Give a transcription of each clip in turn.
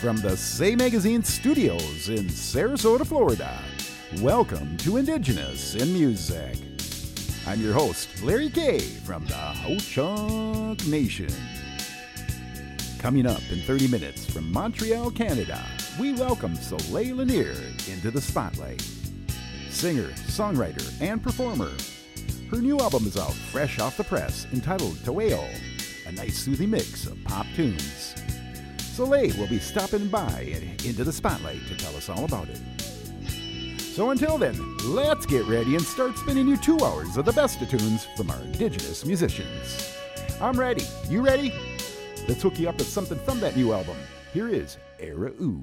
from the Say Magazine studios in Sarasota, Florida. Welcome to Indigenous in Music. I'm your host, Larry K from the Ho-Chunk Nation. Coming up in 30 minutes from Montreal, Canada, we welcome Soleil Launiere into the spotlight. Singer, songwriter, and performer. Her new album is out fresh off the press entitled Taueu, a nice soothing mix of pop tunes. Soleil will be stopping by into the spotlight to tell us all about it. So until then, let's get ready and start spinning you two hours of the best of tunes from our indigenous musicians. I'm ready. You ready? Let's hook you up with something from that new album. Here is Era Ooh.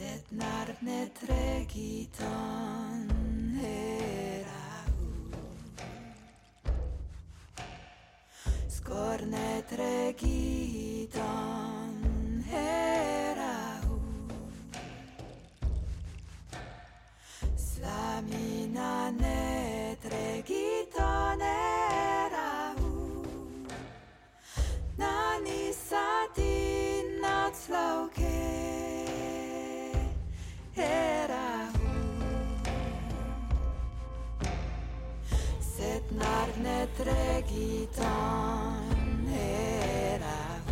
narne tregiton herau Skorne tregiton herau Slamina ne tregiton herau Nani satin nauts lauke herau Set narne tregiton herau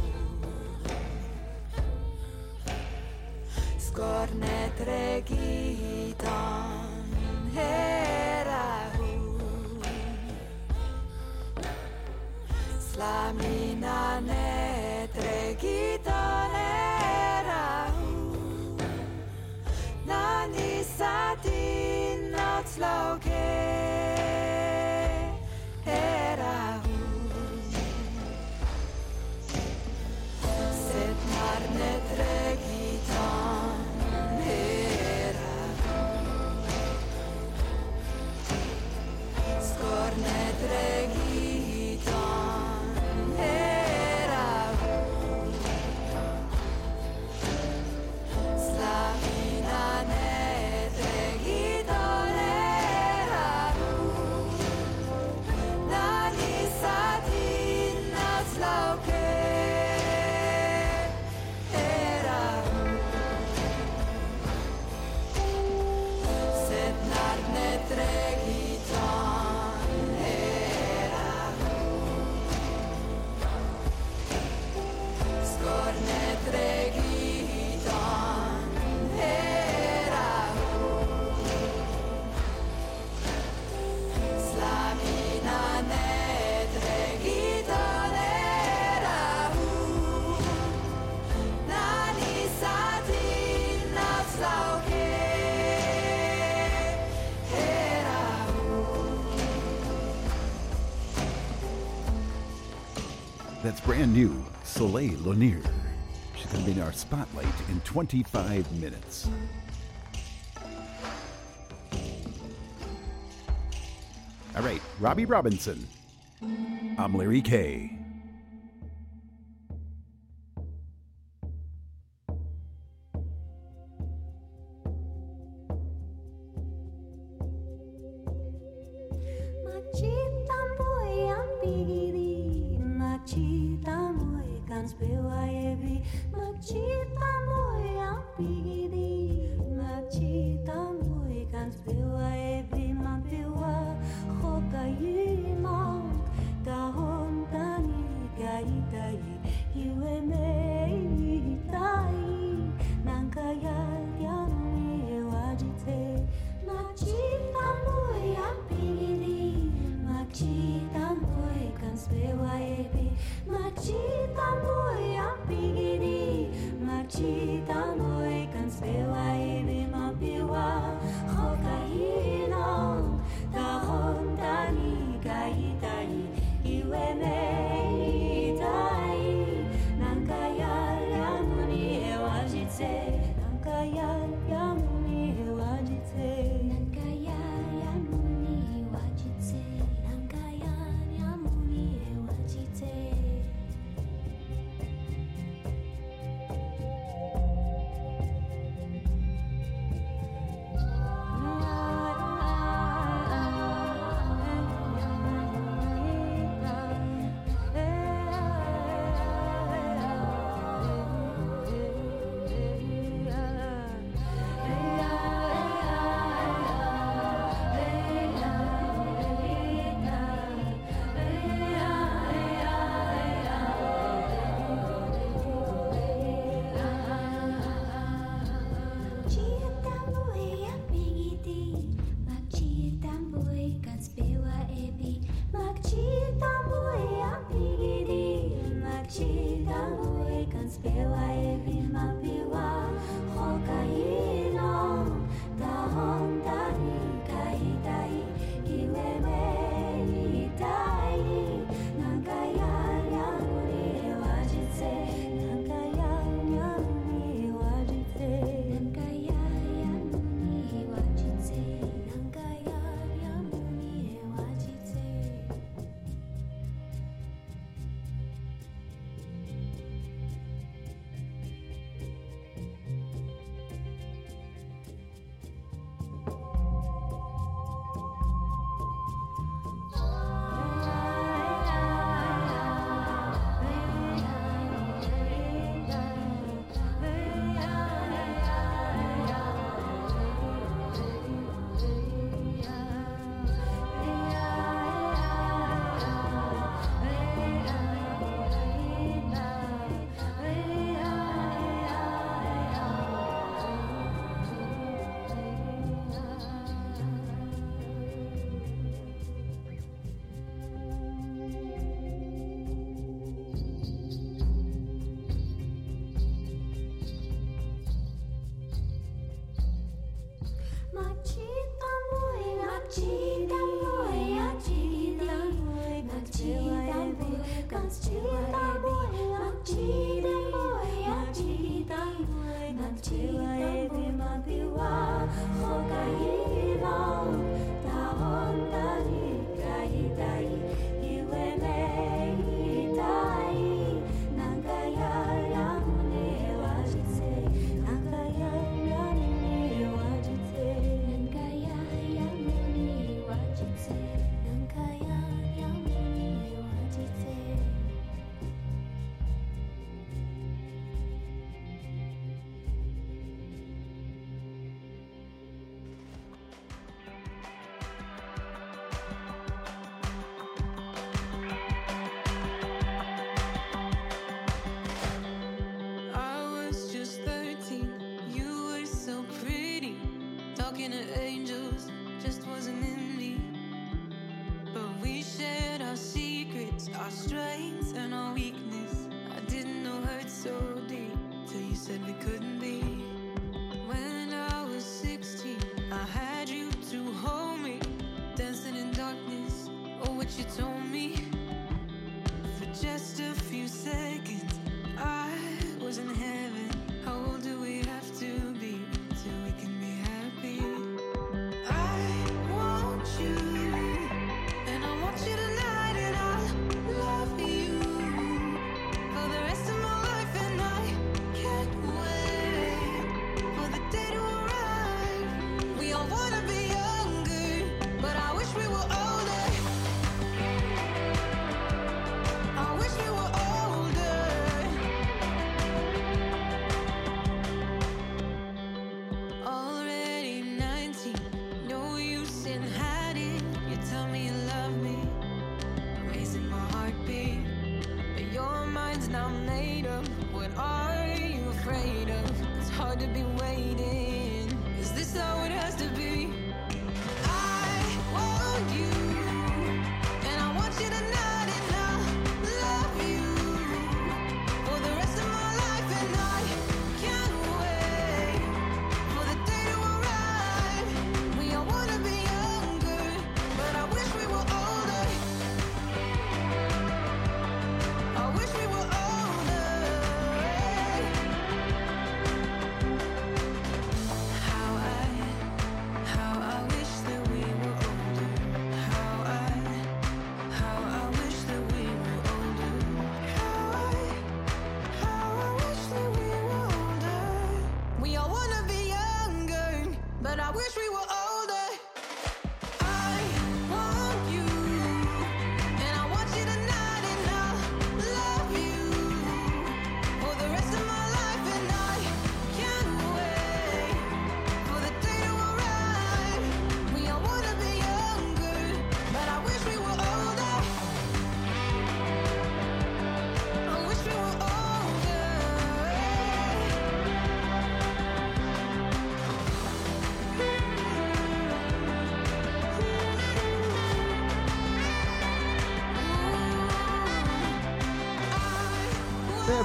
Skorne tregiton herau Slamina ne tregiton Satin nauts lauke herau brand new, Soleil Launiere. She's going to be in our spotlight in 25 minutes. All right, Robbie Robertson. I'm Larry K.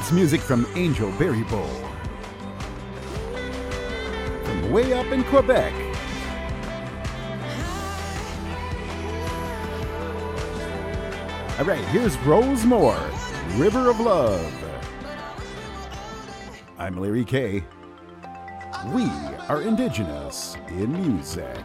That's music from Angel Baribeau. From way up in Quebec. All right, here's Rose Moore, River of Love. I'm Larry K. We are indigenous in music.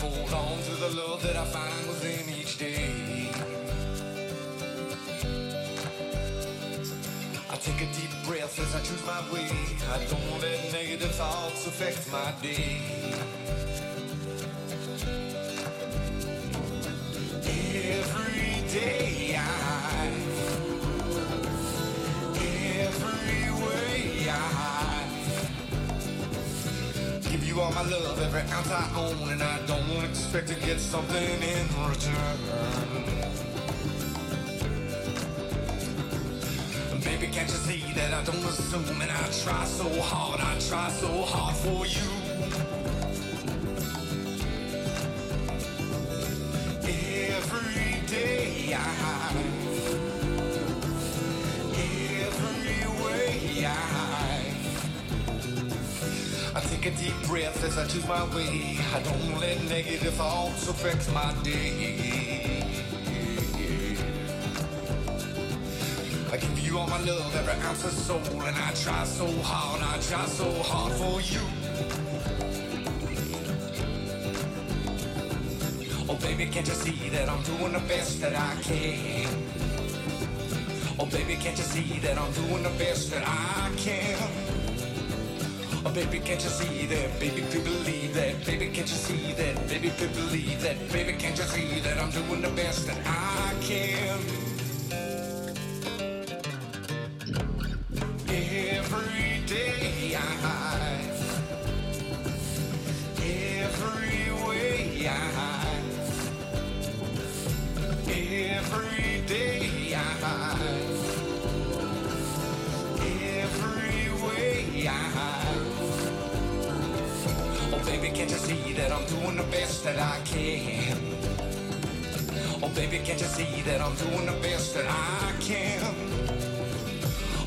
hold on to the love that I find within each day. I take a deep breath as I choose my way. I don't let negative thoughts affect my day. Every day I, every way I give you all my love, every ounce I own, and I expect to get something in return. Baby, can't you see that I don't assume, and I try so hard, I try so hard for you. Every day I, take a deep breath as I choose my way. I don't let negative thoughts affect my day. I give you all my love, every ounce of soul, and I try so hard, I try so hard for you. Oh, baby, can't you see that I'm doing the best that I can? Oh, baby, can't you see that I'm doing the best that I can? Baby, can't you see that? Baby, please believe that. Baby, can't you see that? Baby, please believe that. Baby, can't you see that I'm doing the best that I can? I can? Oh baby, can't you see that I'm doing the best that I can?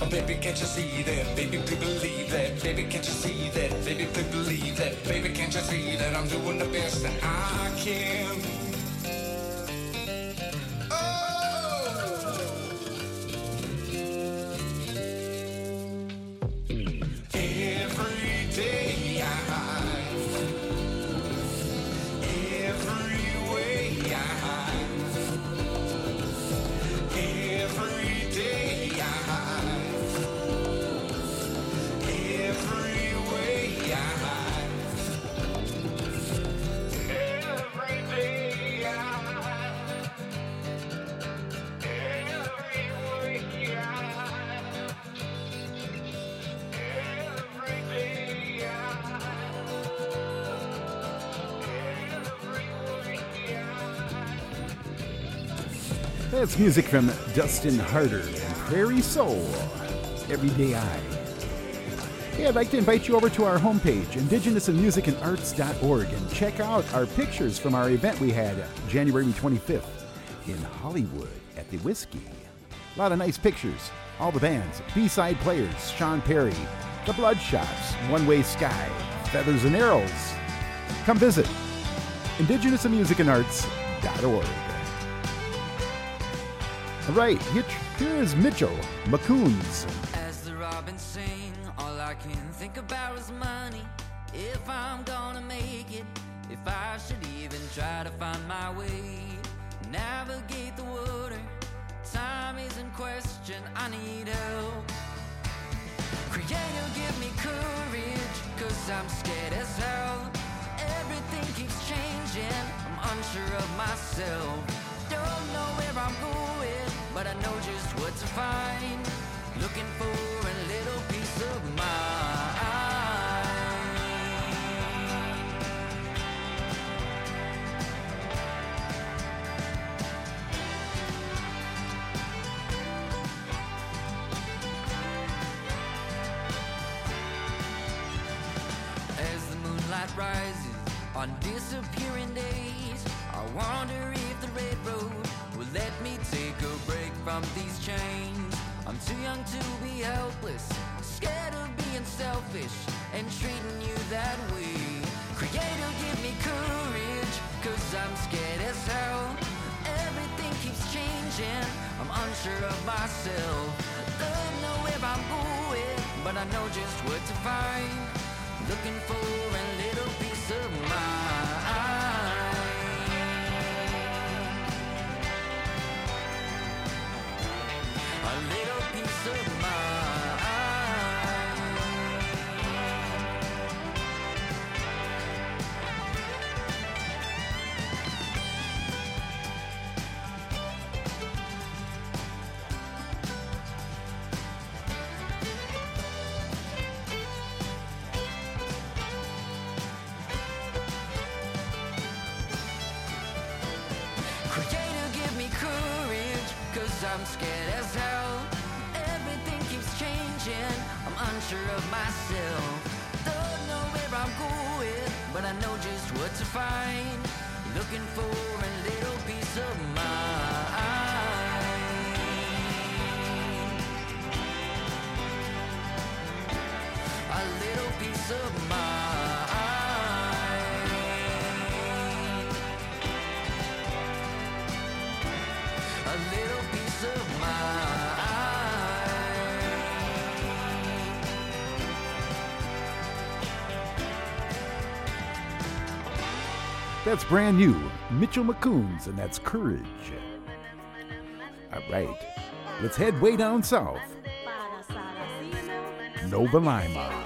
Oh, baby, can't you see that? Baby, please believe that. Baby, can't you see that? Baby, please believe that. Baby, can't you see that I'm doing the best that I can? That's music from Dustin Harder and Prairie Soul. Everyday I. Hey, I'd like to invite you over to our homepage, indigenousinmusicandarts.org, and check out our pictures from our event we had January 25th in Hollywood at the Whiskey. A lot of nice pictures. All the bands, B-side players, Shawn Perry, The Bloodshots, One Way Sky, Feathers and Arrows. Come visit indigenousinmusicandarts.org. All right, here, here is Mitchell Makoons. As the sing, all I can think about is money. If I'm gonna make it, if I should even try to find my way, navigate the water. Time is in question, I need help. Creator, give me courage, cause I'm scared as hell. Everything keeps changing, I'm unsure of myself. Don't know where I'm going, but I know just what to find. Looking for a little peace of mind. As the moonlight rises on disappearing days, I wonder from these chains. I'm too young to be helpless, scared of being selfish and treating you that way. Creator, give me courage, cause I'm scared as hell. Everything keeps changing, I'm unsure of myself. Don't know where I'm going, but I know just what to find. Looking for a little piece little piece of mind. picture of myself. Don't know where I'm going, but I know just what to find. Looking for a little piece of mind. A little piece of mind. That's brand new. Mitchell Makoons, and that's Courage. All right, let's head way down south. Novalima.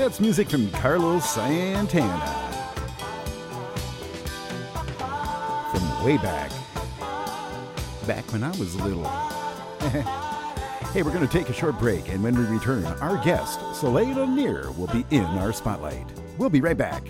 That's music from Carlos Santana. From way back. Back when I was little. hey, we're going to take a short break, and when we return, our guest, Soleil Launiere, will be in our spotlight. We'll be right back.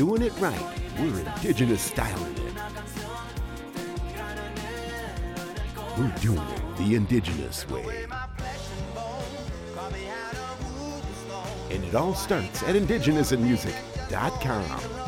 Doing it right. We're indigenous styling it. We're doing it the indigenous way. And it all starts at indigenousinmusic.com.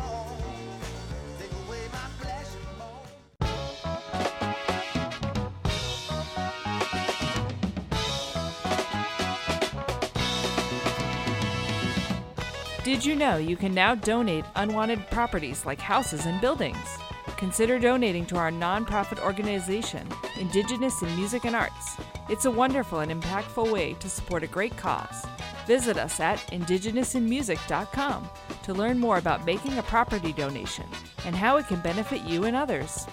Did you know you can now donate unwanted properties like houses and buildings? Consider donating to our nonprofit organization, Indigenous in Music and Arts. It's a wonderful and impactful way to support a great cause. Visit us at indigenousinmusic.com to learn more about making a property donation and how it can benefit you and others.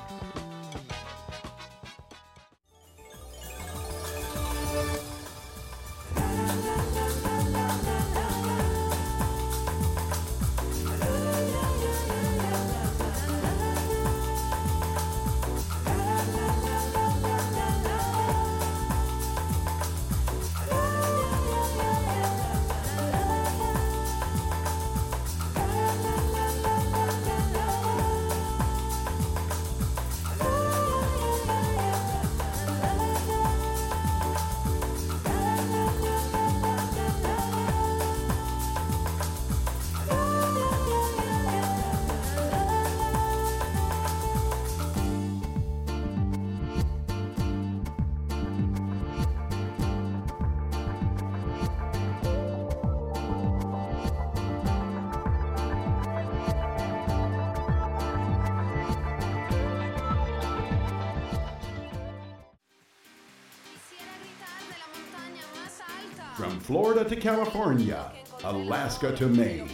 California, Alaska to Maine,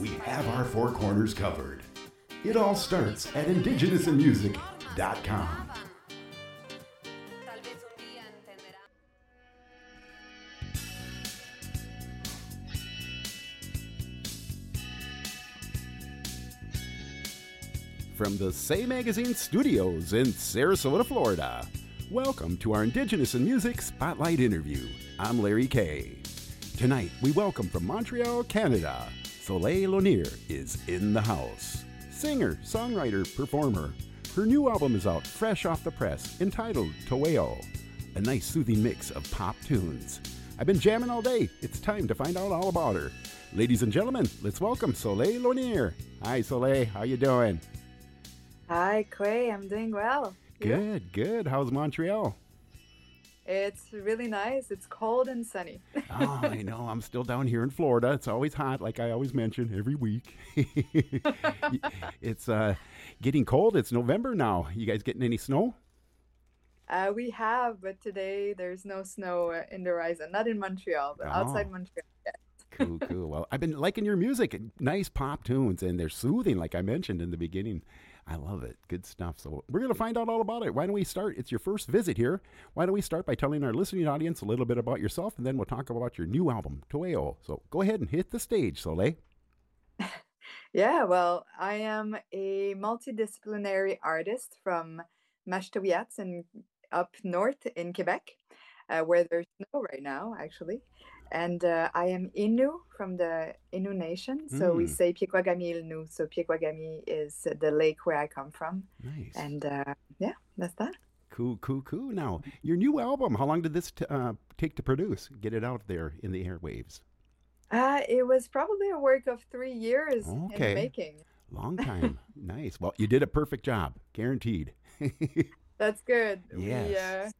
we have our four corners covered. It all starts at día. From the Say Magazine studios in Sarasota, Florida, welcome to our Indigenous in Music Spotlight interview. I'm Larry K. Tonight, we welcome from Montreal, Canada, Soleil Launiere is in the house. Singer, songwriter, performer. Her new album is out fresh off the press, entitled Taueu, a nice soothing mix of pop tunes. I've been jamming all day. It's time to find out all about her. Ladies and gentlemen, let's welcome Soleil Launiere. Hi, Soleil. How you doing? Hi, Quay. I'm doing well. Good, good. How's Montreal? It's really nice. It's cold and sunny. oh, I know. I'm still down here in Florida. It's always hot, like I always mention every week. it's uh, getting cold. It's November now. You guys getting any snow? Uh, we have, but today there's no snow in the horizon. Not in Montreal, but outside Oh. Montreal. yes. Cool, cool. Well, I've been liking your music. Nice pop tunes, and they're soothing, like I mentioned in the beginning. I love it. Good stuff. So we're going to find out all about it. Why don't we start? It's your first visit here. Why don't we start by telling our listening audience a little bit about yourself, and then we'll talk about your new album, Taueu. So go ahead and hit the stage, Soleil. Yeah, well, I am a multidisciplinary artist from Mashteuiatsh and up north in Quebec, uh, where there's snow right now, actually. And uh, I am Innu from the Innu Nation. So we Mm. say Pekuakami Ilnu. So Pekuakami is the lake where I come from. Nice. And uh, yeah, that's that. Cool, cool, cool. Now, your new album, how long did this t- uh, take to produce? Get it out there in the airwaves? Uh, it was probably a work of three years Okay. in making. Long time. nice. Well, you did a perfect job, guaranteed. That's good. Yes.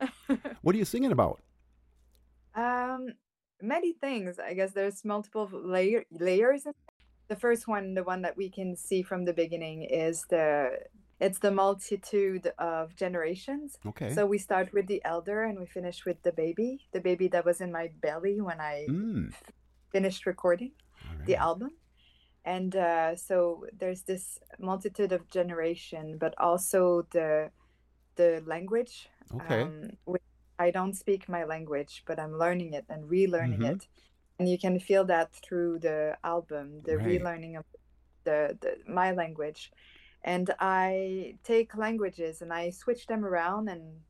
We, uh, what are you singing about? um, many things. I guess there's multiple layer layers. The first one, the one that we can see from the beginning, is the it's the multitude of generations. Okay. So we start with the elder and we finish with the baby, the baby that was in my belly when I Mm. finished recording All the right. album. And uh, so there's this multitude of generation, but also the the language. Okay. Um, which I don't speak my language, but I'm learning it and relearning Mhm. it, and you can feel that through the album, the Right. relearning of the, the my language. And I take languages and I switch them around and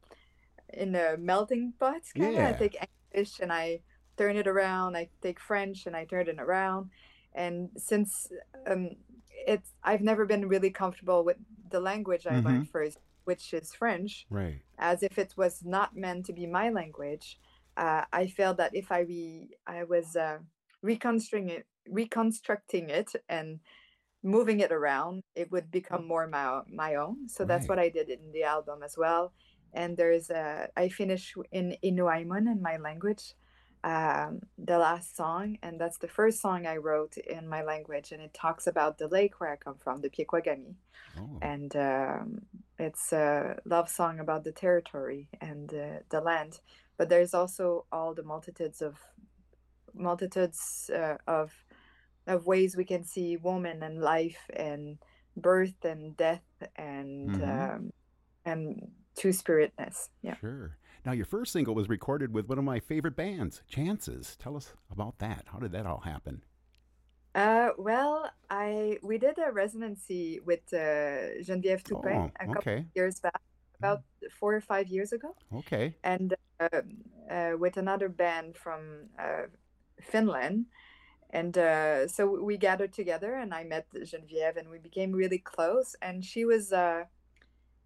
in a melting pot kind of. I take English and I turn it around. I take French and I turn it around. And since um, it's, I've never been really comfortable with the language I learned first, which is French, Right. as if it was not meant to be my language. Uh, I felt that if I re, I was uh, reconstructing it, reconstructing it, and moving it around, it would become more my my own. So that's Right. what I did in the album as well. And there's a I finish in Innu-aimun in my language, um, the last song, and that's the first song I wrote in my language, and it talks about the lake where I come from, the Pekuakami Oh. and um, it's a love song about the territory and uh, the land. But there's also all the multitudes of multitudes uh, of of ways we can see woman and life and birth and death and Mhm. um, and two spiritness. Yeah. Sure. Now, your first single was recorded with one of my favorite bands, Chances. Tell us about that. How did that all happen? Uh, well, I we did a residency with uh, Geneviève Toupin Oh, a couple okay. of years back, about four or five years ago. Okay. and uh, uh, with another band from uh, Finland. And uh, so we gathered together, and I met Geneviève, and we became really close. And she was uh,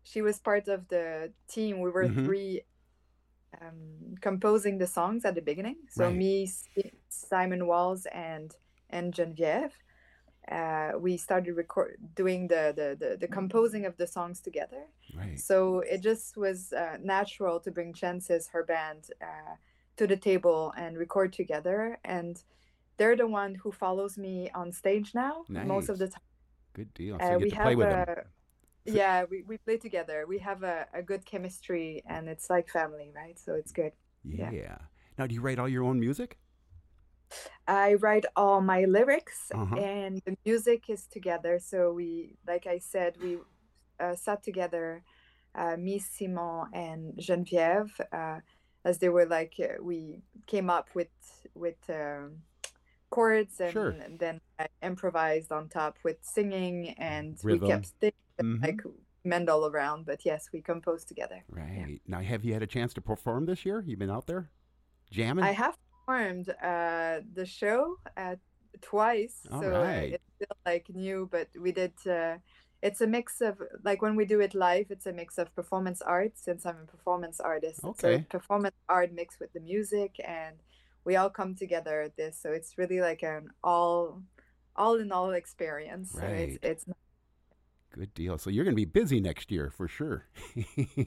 she was part of the team. We were Mhm. three um, composing the songs at the beginning. So Right. me, Simon Walls, and and Geneviève. Uh, we started record doing the, the the the composing of the songs together. Right. So it just was uh, natural to bring Chances, her band, uh, to the table and record together. And they're the one who follows me on stage now most of the time. Good deal. So Uh, you we get to play have with them. Yeah, we, we play together. We have a, a good chemistry and it's like family, right? So it's good. Yeah. yeah. Now, do you write all your own music? I write all my lyrics Uh-huh. and the music is together. So we, like I said, we uh, sat together, uh, me, Simon, and Geneviève, uh, as they were like uh, we came up with with um, chords and, Sure. and then I improvised on top with singing and we kept things Mhm. like Mendel around. But yes, we compose together. Right. Now, have you had a chance to perform this year? You've been out there jamming? I have performed uh, the show uh, twice, All so uh, right. it's still like new. But we did. Uh, it's a mix of like when we do it live, it's a mix of performance art. Since I'm a performance artist, Okay. a performance art mixed with the music, and we all come together at this. So it's really like an all, all in all experience. So Right. it's it's Good deal. So you're going to be busy next year for sure.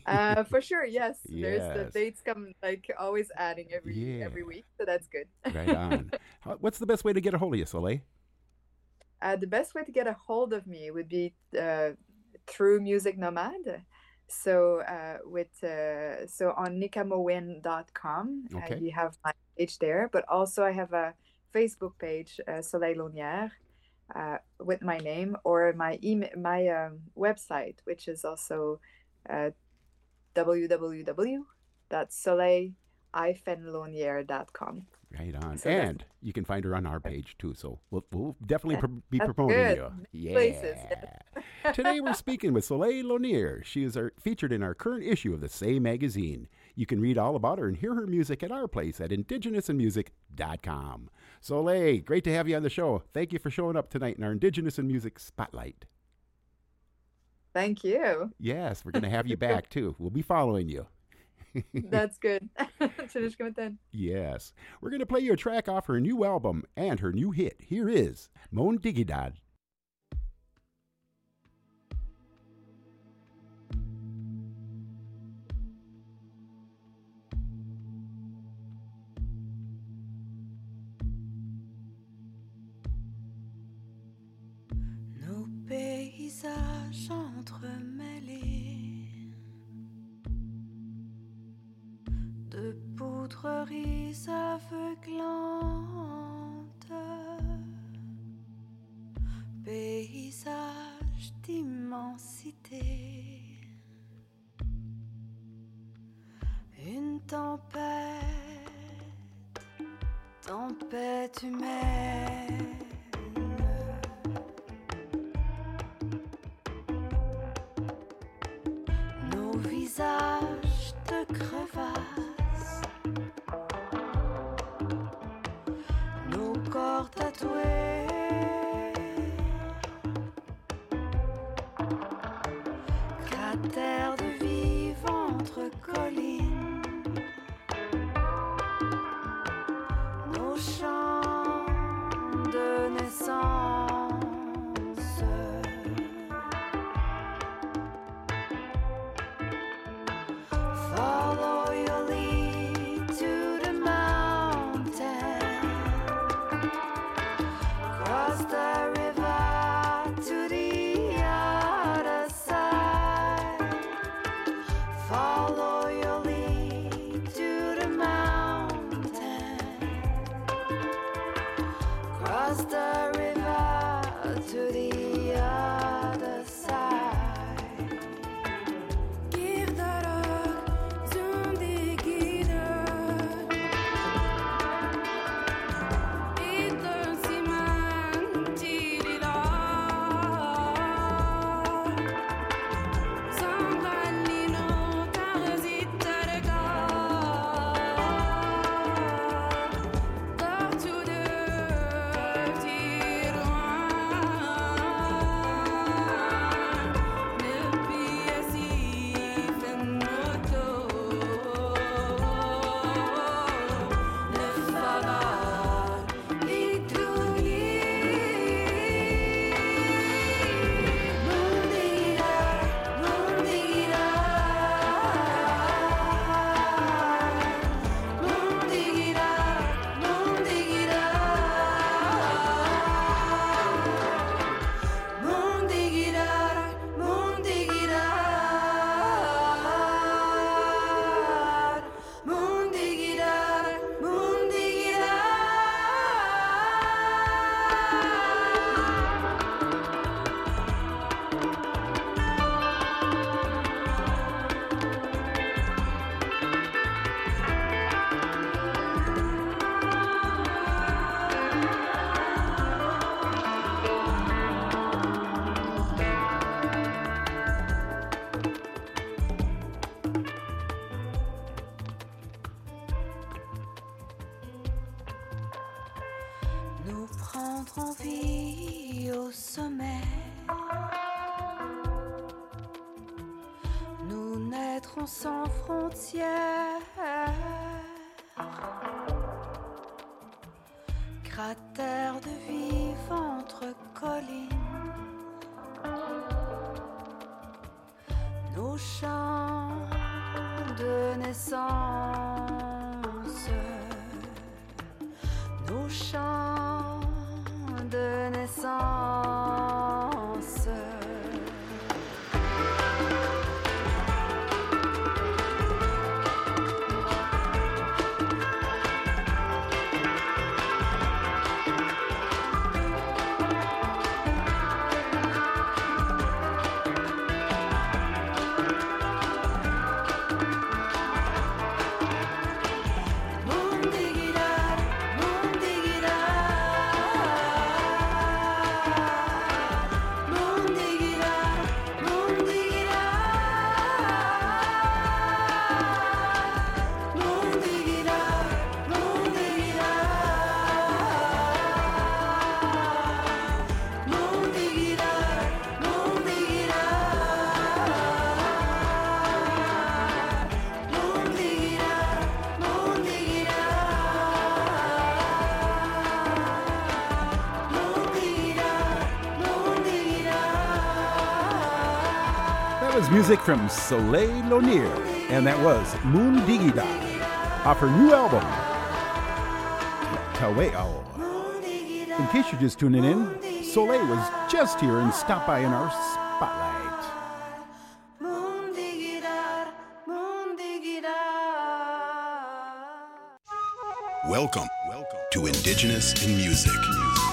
uh, for sure. Yes, there's the dates come like always adding every every week, so that's good. right on. How, what's the best way to get a hold of you, Soleil? Uh, the best way to get a hold of me would be uh, through Musique Nomade. So uh, with uh, so on nikamowin.com, Okay. uh, you have my page there. But also I have a Facebook page, uh, Soleil Launière, uh, with my name, or my email, my um, website, which is also uh, www.soleil-launière.com. Right on. So and you can find her on our page too. So we'll, we'll definitely be promoting good. you. Yeah. Places, Today we're speaking with Soleil Launiere. She is our, featured in our current issue of the Say magazine. You can read all about her and hear her music at our place at indigenousinmusic.com. Soleil, great to have you on the show. Thank you for showing up tonight in our Indigenous in Music Spotlight. Thank you. Yes, we're going to have you back too. We'll be following you. That's good. Finish with that. Yes. We're going to play you a track off her new album and her new hit. Here is Mon Digidad. visages entremêlés de poudreries aveuglantes, paysages d'immensité, une tempête, tempête humaine. Nos visages de crevasses, nos corps tatoués, cratères de vivre entre collines, nos champs de naissance. Frontières. Cratère de vivre entre collines. Nos champs de naissance music from Soleil Launiere, and that was Moon Digida off her new album, Taueu. In case you're just tuning in, Soleil was just here and stopped by in our spotlight. Welcome, welcome to Indigenous in Music.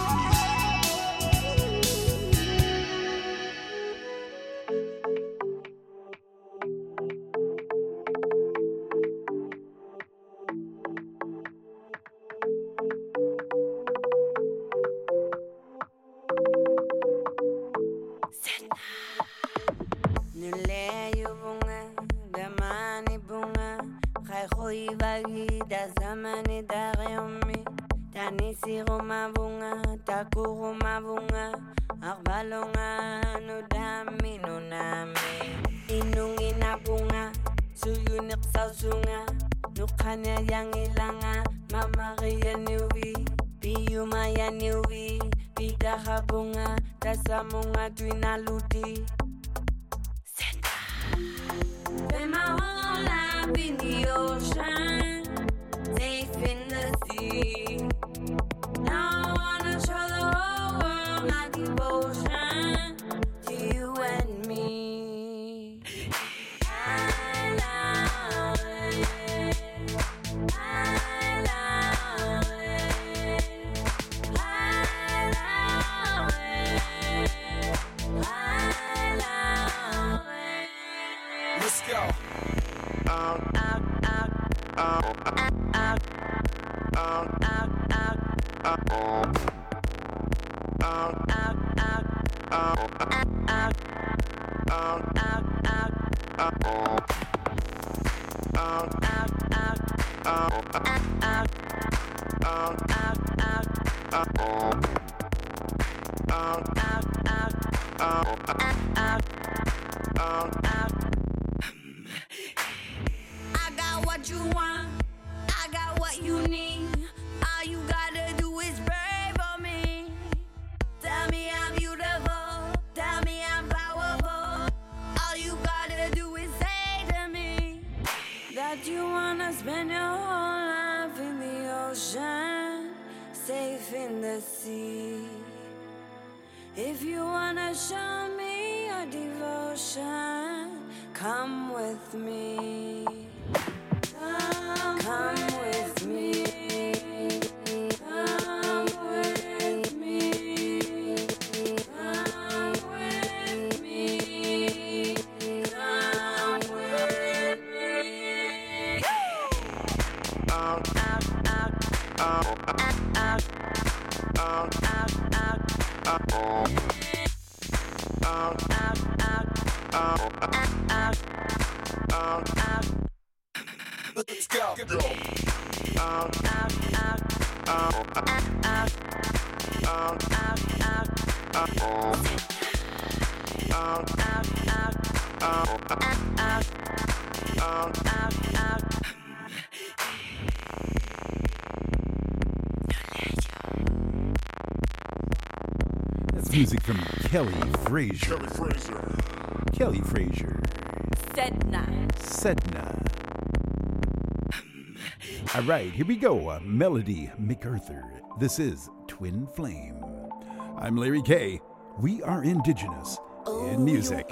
music from Kelly Frasier. Kelly Frasier. Kelly Frasier. Sedna. Sedna. All right, here we go. Uh, Melody McArthur. This is Twin Flame. I'm Larry K. We are Indigenous in oh, Music.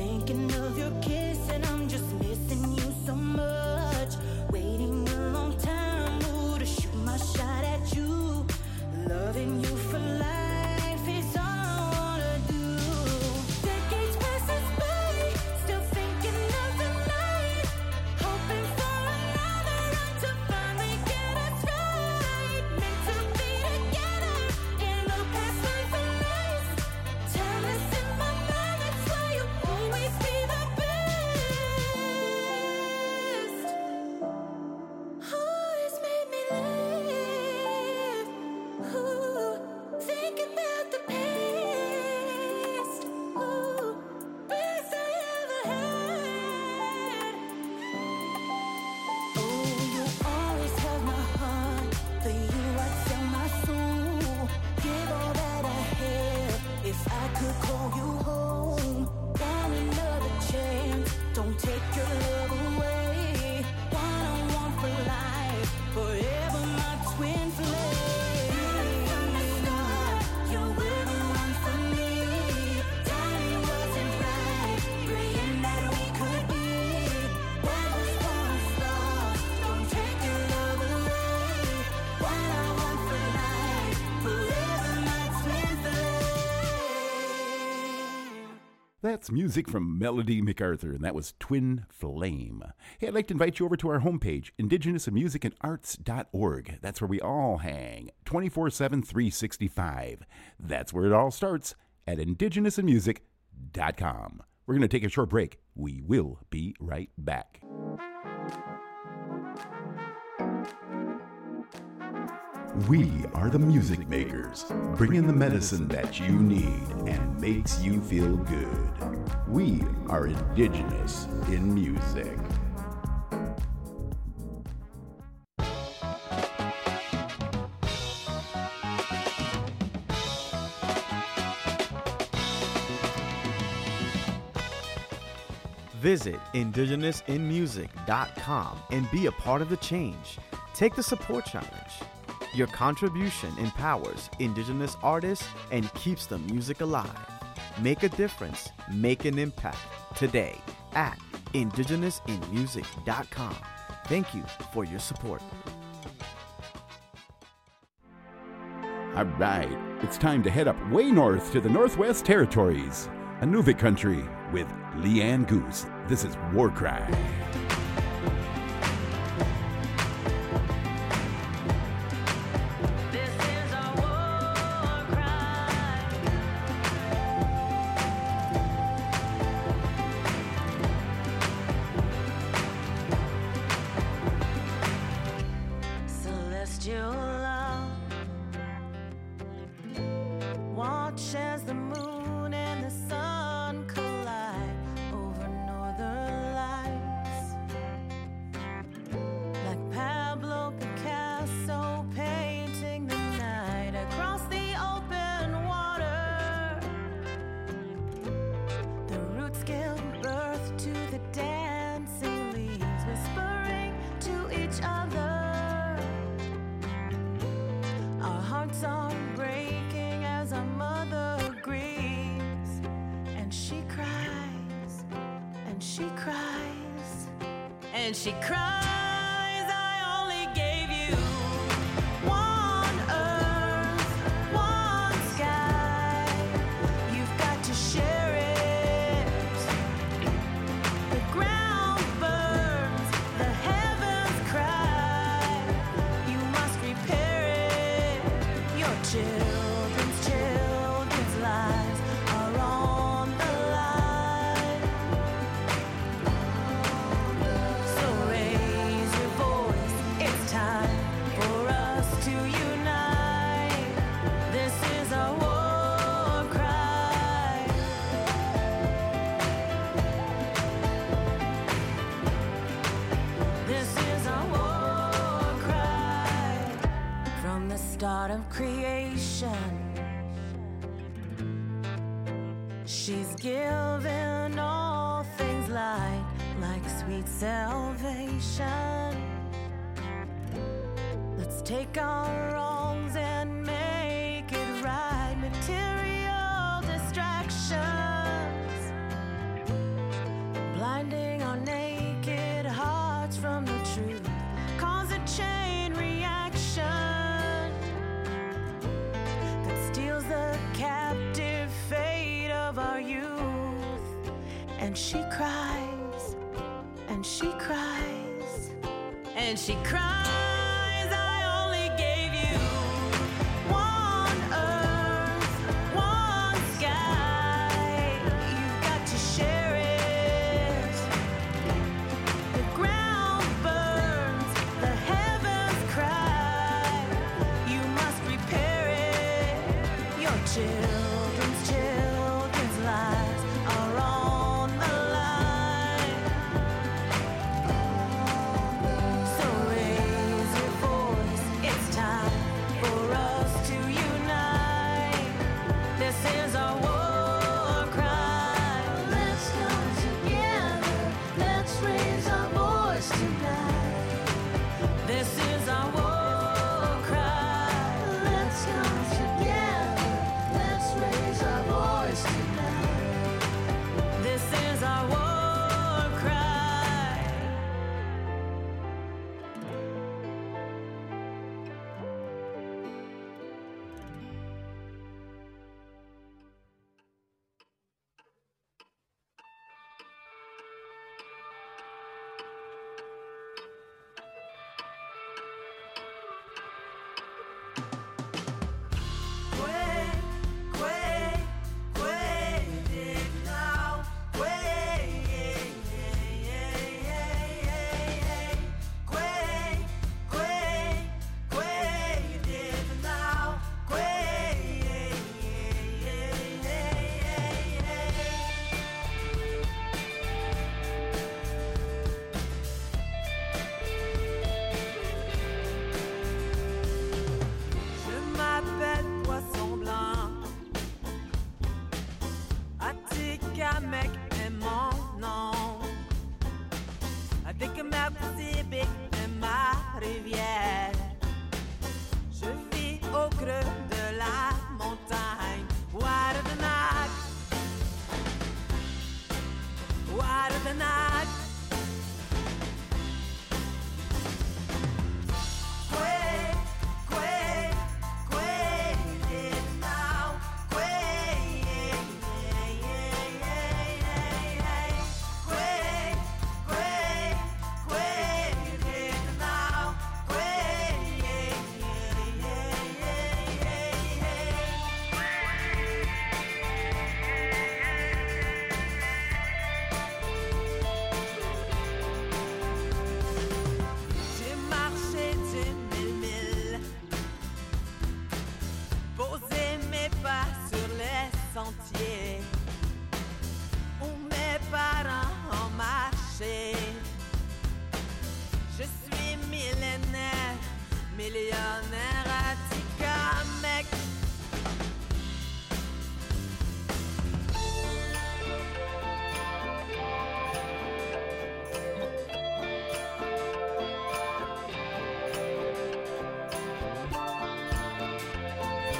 thinking of your kiss music from Melody MacArthur, and that was Twin Flame. Hey, I'd like to invite you over to our homepage, indigenousinmusicandarts.org. That's where we all hang, 24 7, 365. That's where it all starts at indigenousinmusic.com. We're going to take a short break. We will be right back. We are the music makers, bringing the medicine that you need and makes you feel good. We are indigenous in music. Visit indigenousinmusic.com and be a part of the change. Take the support challenge. Your contribution empowers indigenous artists and keeps the music alive. Make a difference, make an impact today at indigenousinmusic.com. Thank you for your support. All right, it's time to head up way north to the Northwest Territories, Inuvik country, with Leanne Goose. This is War Cry.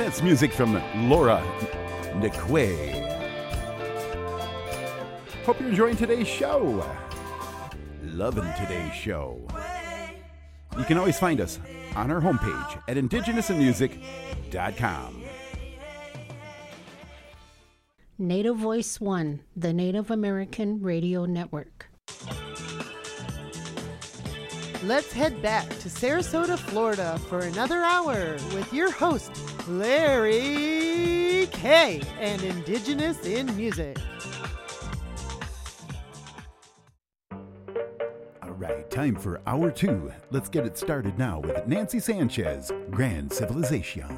That's music from Laura Niquay. Hope you're enjoying today's show. Loving today's show. You can always find us on our homepage at indigenousinmusic.com. Native Voice One, the Native American Radio Network. Let's head back to Sarasota, Florida for another hour with your host, Larry K. and Indigenous in Music. All right, time for hour two. Let's get it started now with Nancy Sanchez, Grand Civilization.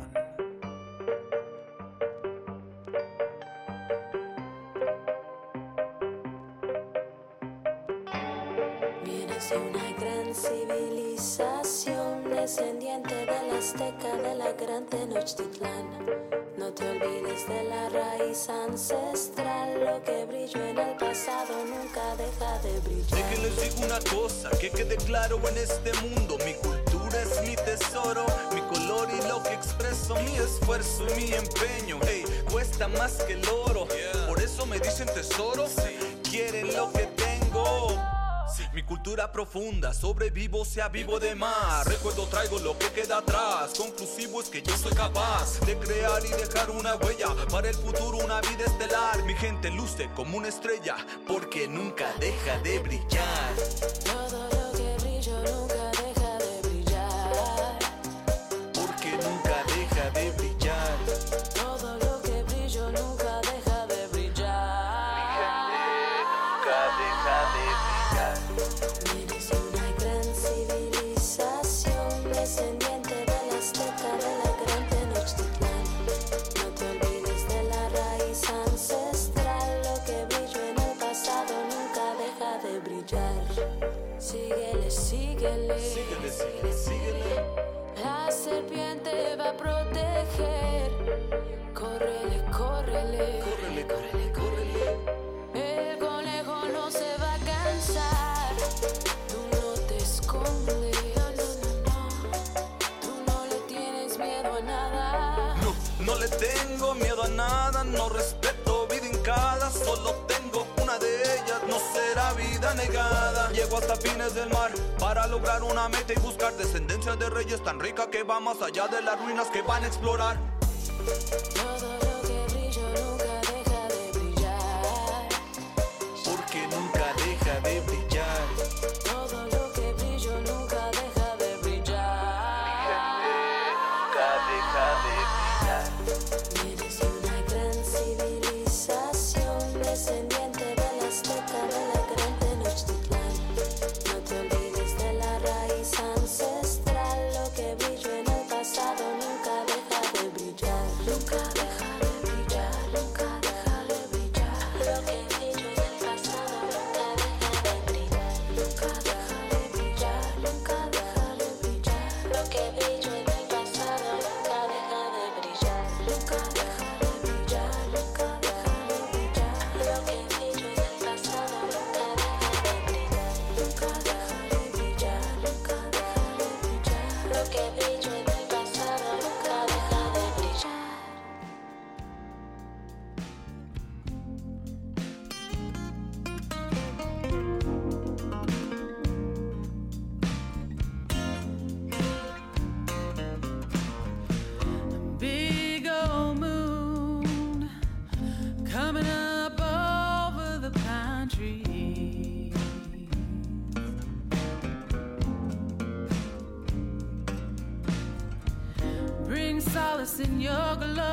Una cosa, que quede claro en este mundo, mi cultura es mi tesoro, mi color y lo que expreso, mi esfuerzo y mi empeño, hey, cuesta más que el oro, por eso me dicen tesoro, quieren lo que cultura profunda, sobrevivo, sea vivo de más. Recuerdo, traigo lo que queda atrás. Conclusivo es que yo soy capaz de crear y dejar una huella para el futuro, una vida estelar. Mi gente luce como una estrella porque nunca deja de brillar. A proteger. Córrele, córrele. Córrele, córrele, córrele. El conejo no se va a cansar. Tú no te escondes. No, no, no. Tú no le tienes miedo a nada. No, no le tengo miedo a nada, no respeto vida hincada, solo tengo no será vida negada. Llego hasta fines del mar para lograr una meta y buscar descendencia de reyes tan rica que va más allá de las ruinas que van a explorar. In your glow.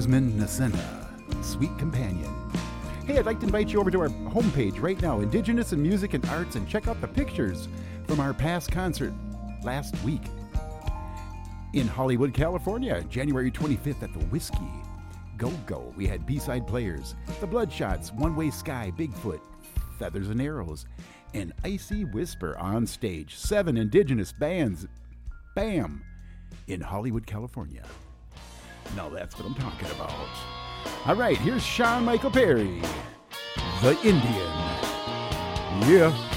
Jasmine Netsena, Sweet Companion. Hey, I'd like to invite you over to our homepage right now, Indigenous in Music and Arts, and check out the pictures from our past concert last week in Hollywood, California, January 25th at the Whisky. Go Go. We had B side players, The Bloodshots, One Way Sky, Bigfoot, Feathers and Arrows, and Icy Whisper on stage. Seven Indigenous bands. Bam! In Hollywood, California. Now that's what I'm talking about. All right, here's Shawn Michael Perry, the Indian. Yeah.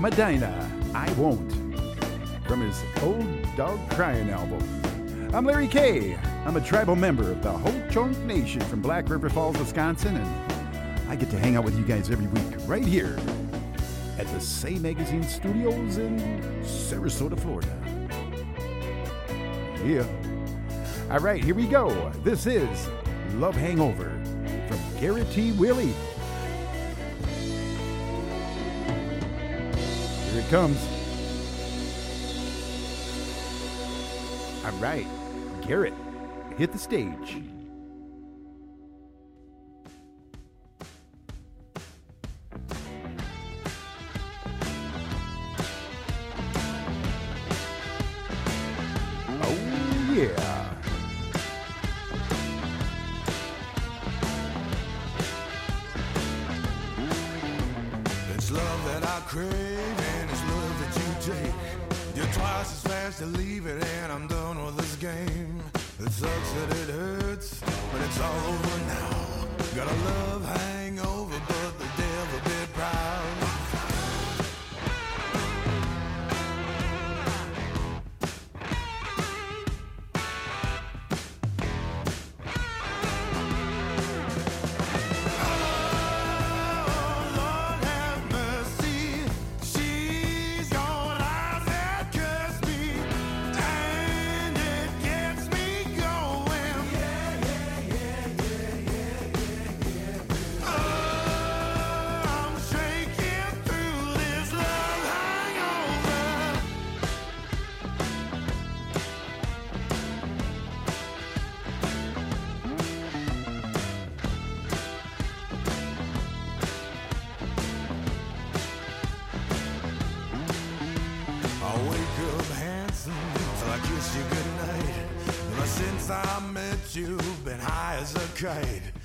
Medina. I won't. From his Old Dog Crying album. I'm Larry K. I'm a tribal member of the Ho Chunk Nation from Black River Falls, Wisconsin, and I get to hang out with you guys every week right here at the Say Magazine Studios in Sarasota, Florida. Yeah. All right, here we go. This is Love Hangover from Garret T. Willie. Comes. All right, Garret, hit the stage. High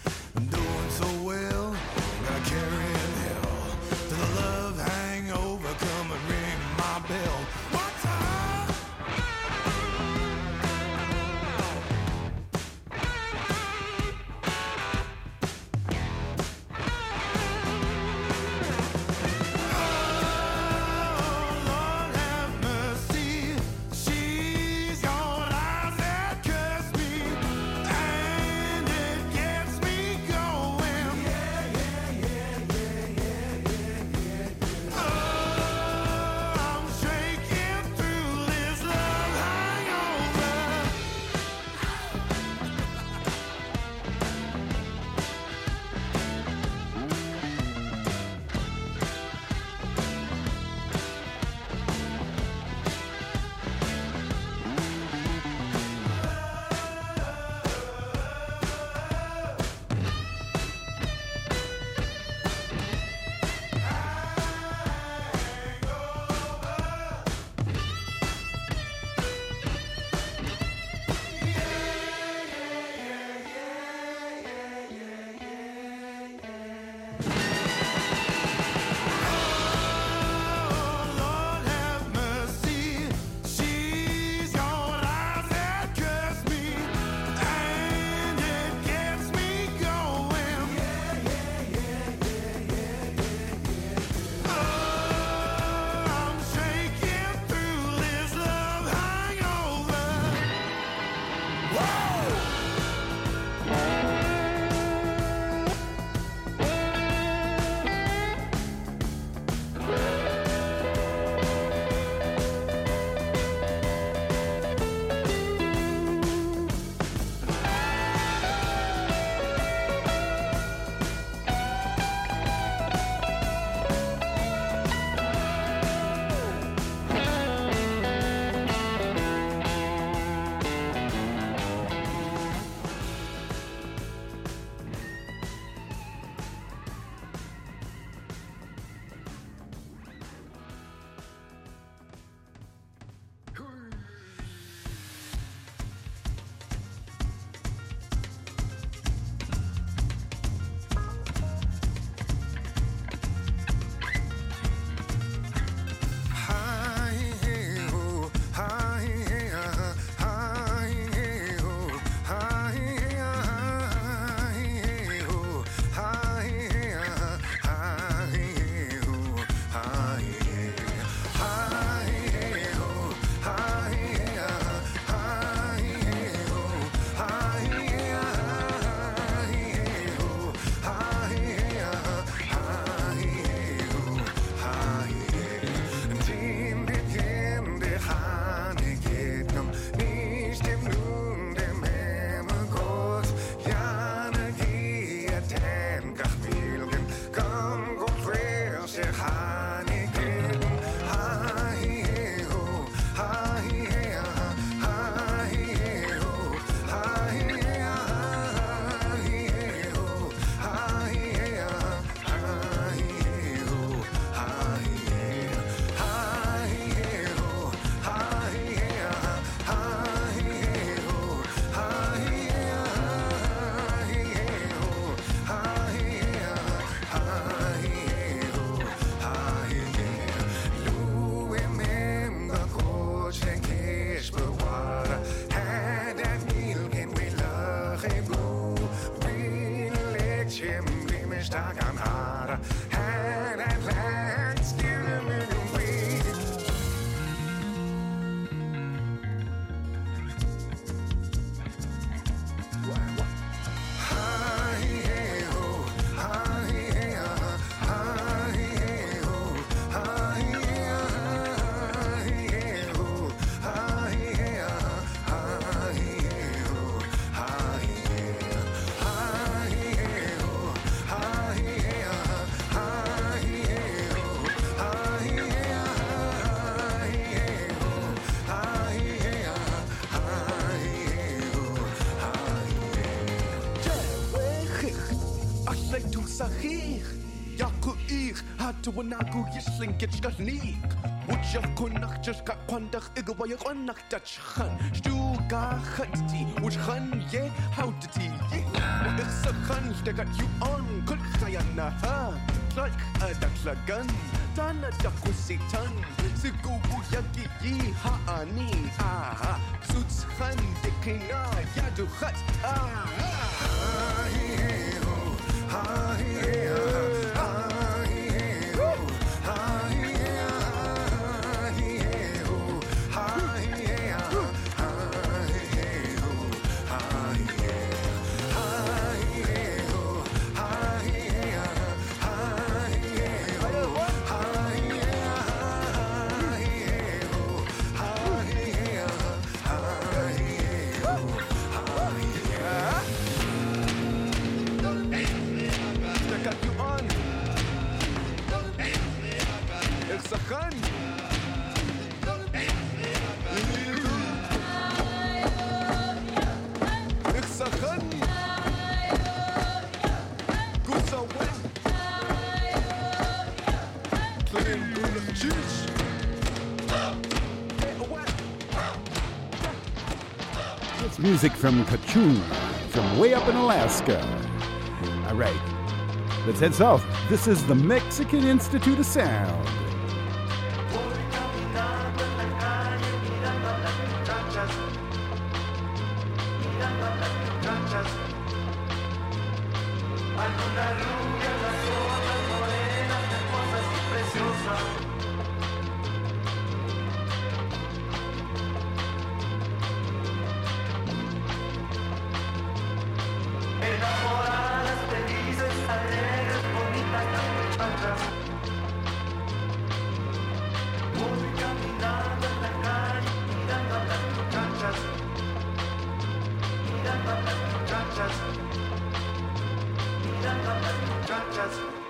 high. unagugisling gitschgasnik. Wutschach kunnachchka kwandach igawayach onnachtachchan. Stugachatiti, wutschan ye hautiti. Ichsachan stegat you on, kulchayana ha. Tlalk adaklagan, tana dakusitan. Sigubu yagi yi haani, aha. Sutzhan dekina. Music from Qacung, from way up in Alaska. All right, let's head south. This is the Mexican Institute of Sound. Judges.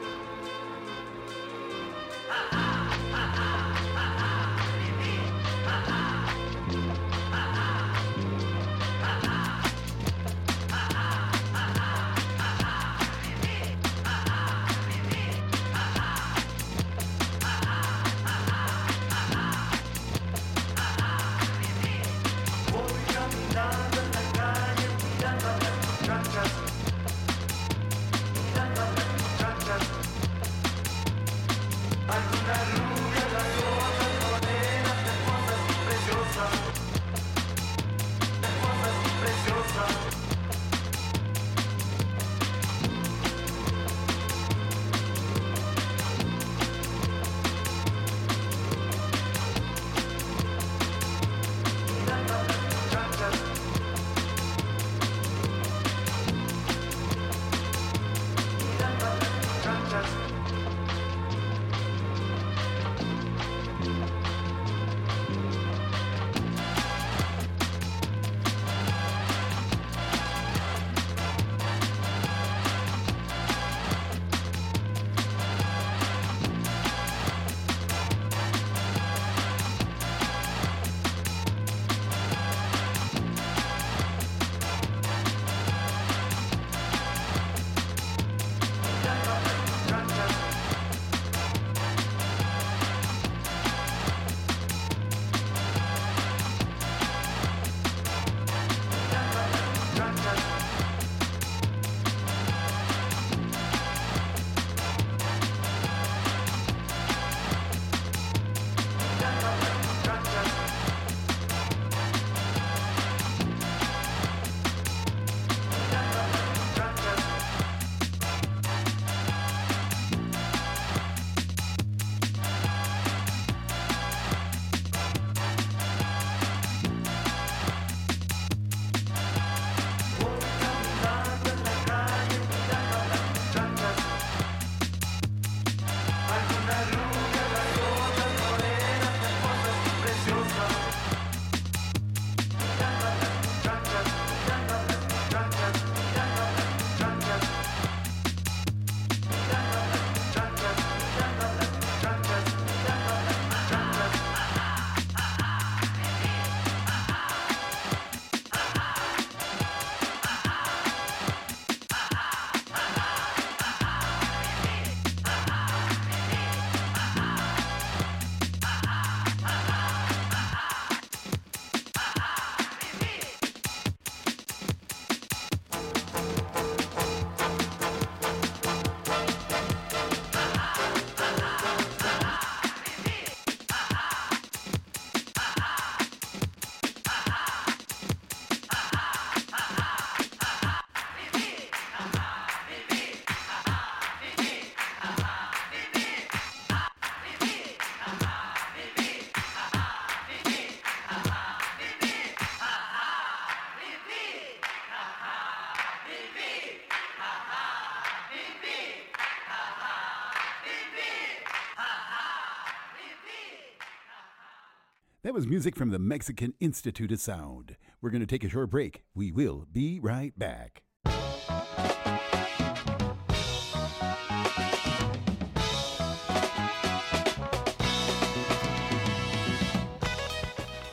That was music from the Mexican Institute of Sound. We're going to take a short break. We will be right back.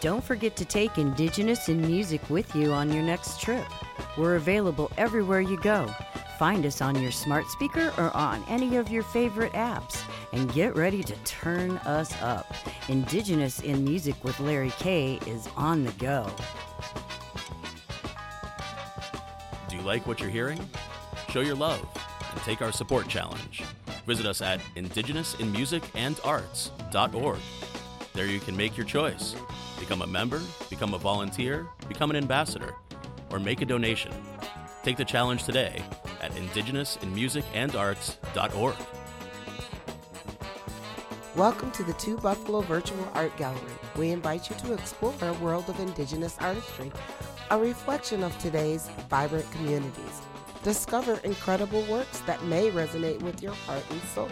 Don't forget to take Indigenous in Music with you on your next trip. We're available everywhere you go. Find us on your smart speaker or on any of your favorite apps and get ready to turn us up. Indigenous in Music with Larry K is on the go. Do you like what you're hearing? Show your love and take our support challenge. Visit us at indigenousinmusicandarts.org. There you can make your choice. Become a member, become a volunteer, become an ambassador, or make a donation. Take the challenge today at indigenousinmusicandarts.org. Welcome to the Two Buffalo Virtual Art Gallery. We invite you to explore a world of Indigenous artistry, a reflection of today's vibrant communities. Discover incredible works that may resonate with your heart and soul.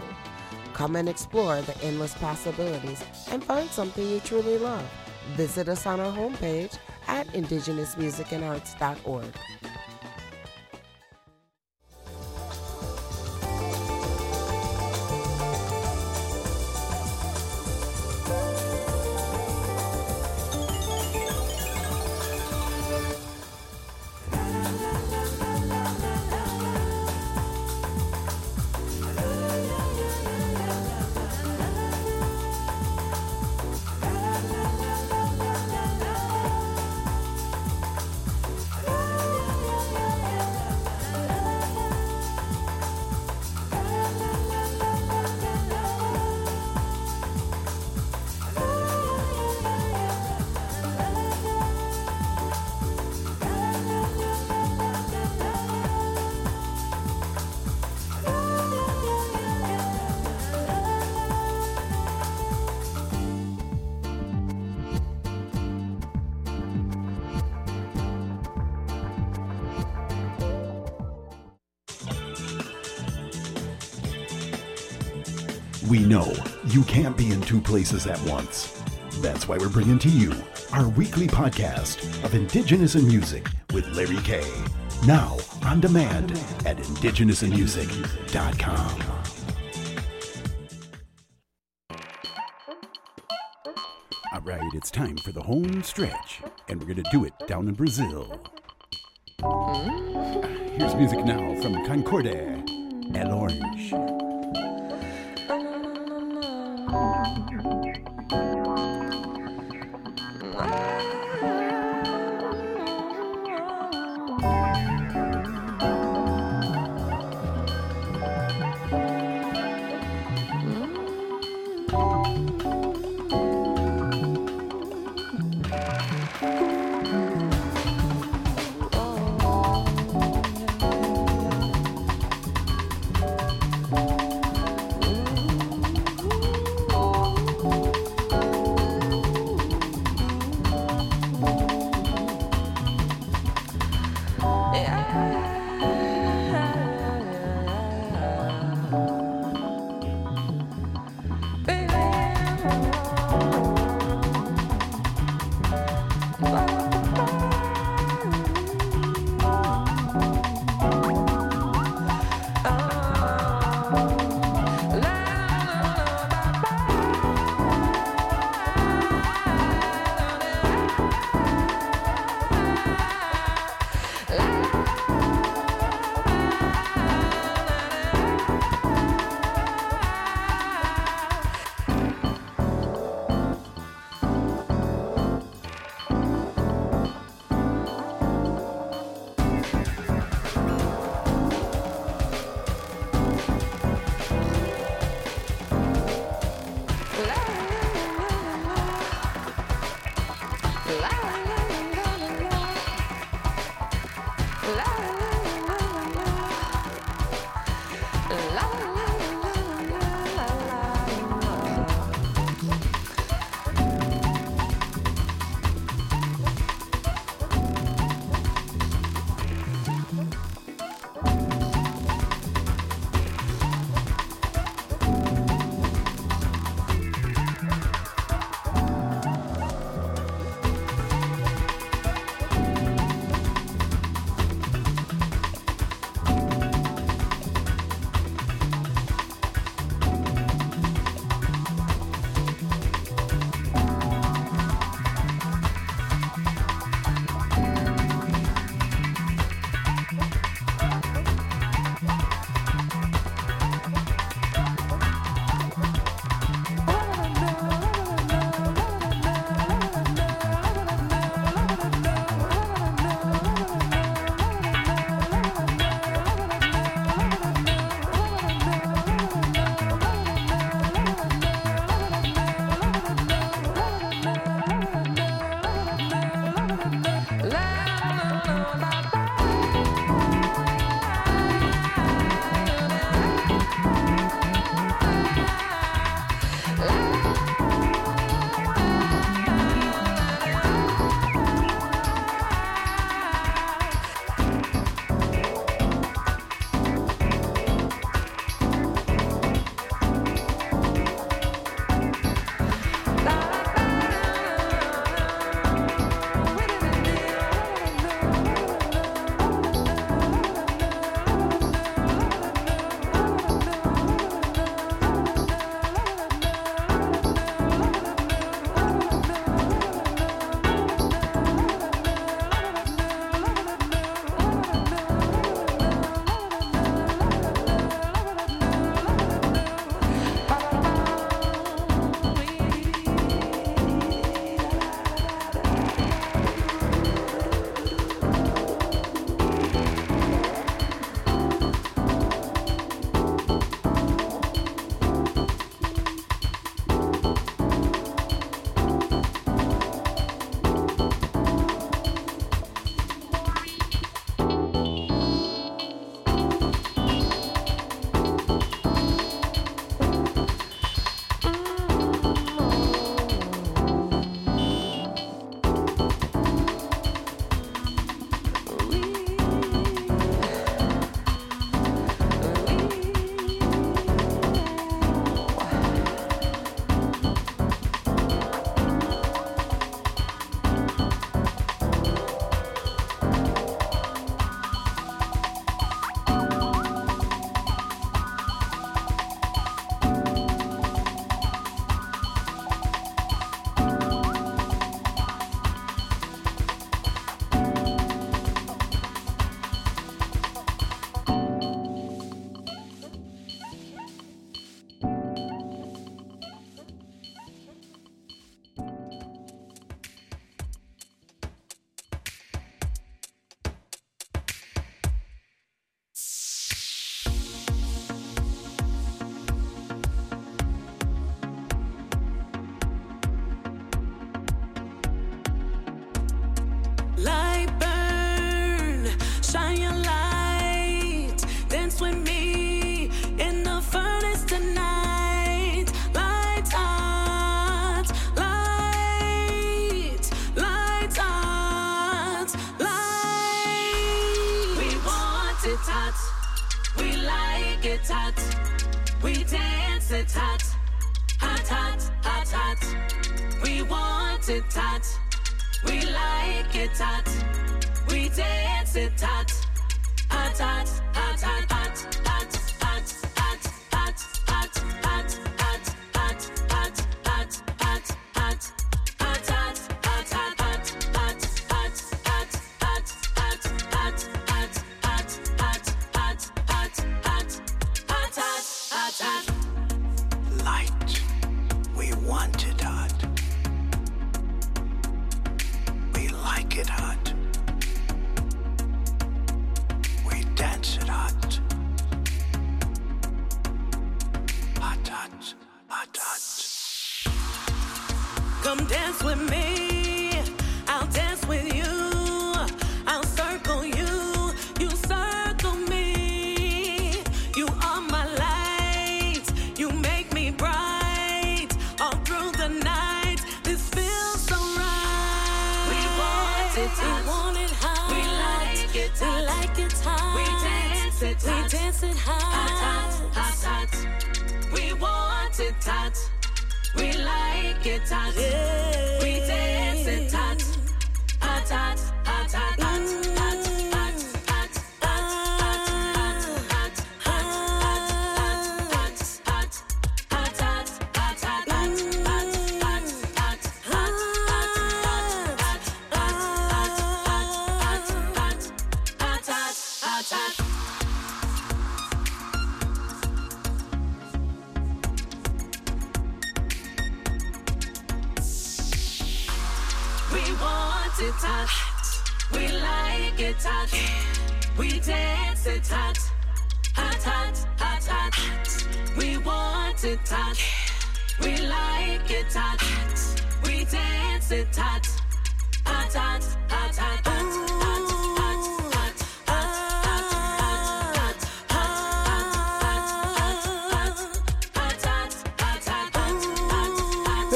Come and explore the endless possibilities and find something you truly love. Visit us on our homepage at indigenousmusicandarts.org. you can't be in two places at once. That's why we're bringing to you our weekly podcast of Indigenous and Music with Larry K. Now on demand at indigenousinmusic.com. All right, it's time for the home stretch, and we're going to do it down in Brazil. Hmm? Here's music now from Concorde, El Orange. Thank you. Baby,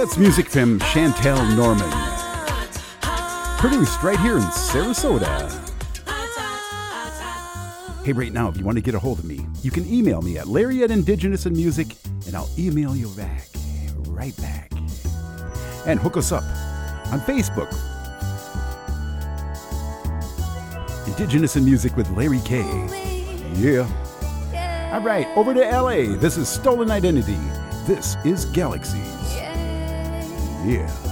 That's music from Shantel Norman. Produced right here in Sarasota. Hey, right now, if you want to get a hold of me, you can email me at Larry at Indigenous and Music, and I'll email you back, right back. And hook us up on Facebook. Indigenous and Music with Larry K. Yeah. All right, over to LA. This is Stolen Identity. This is Galaxy year.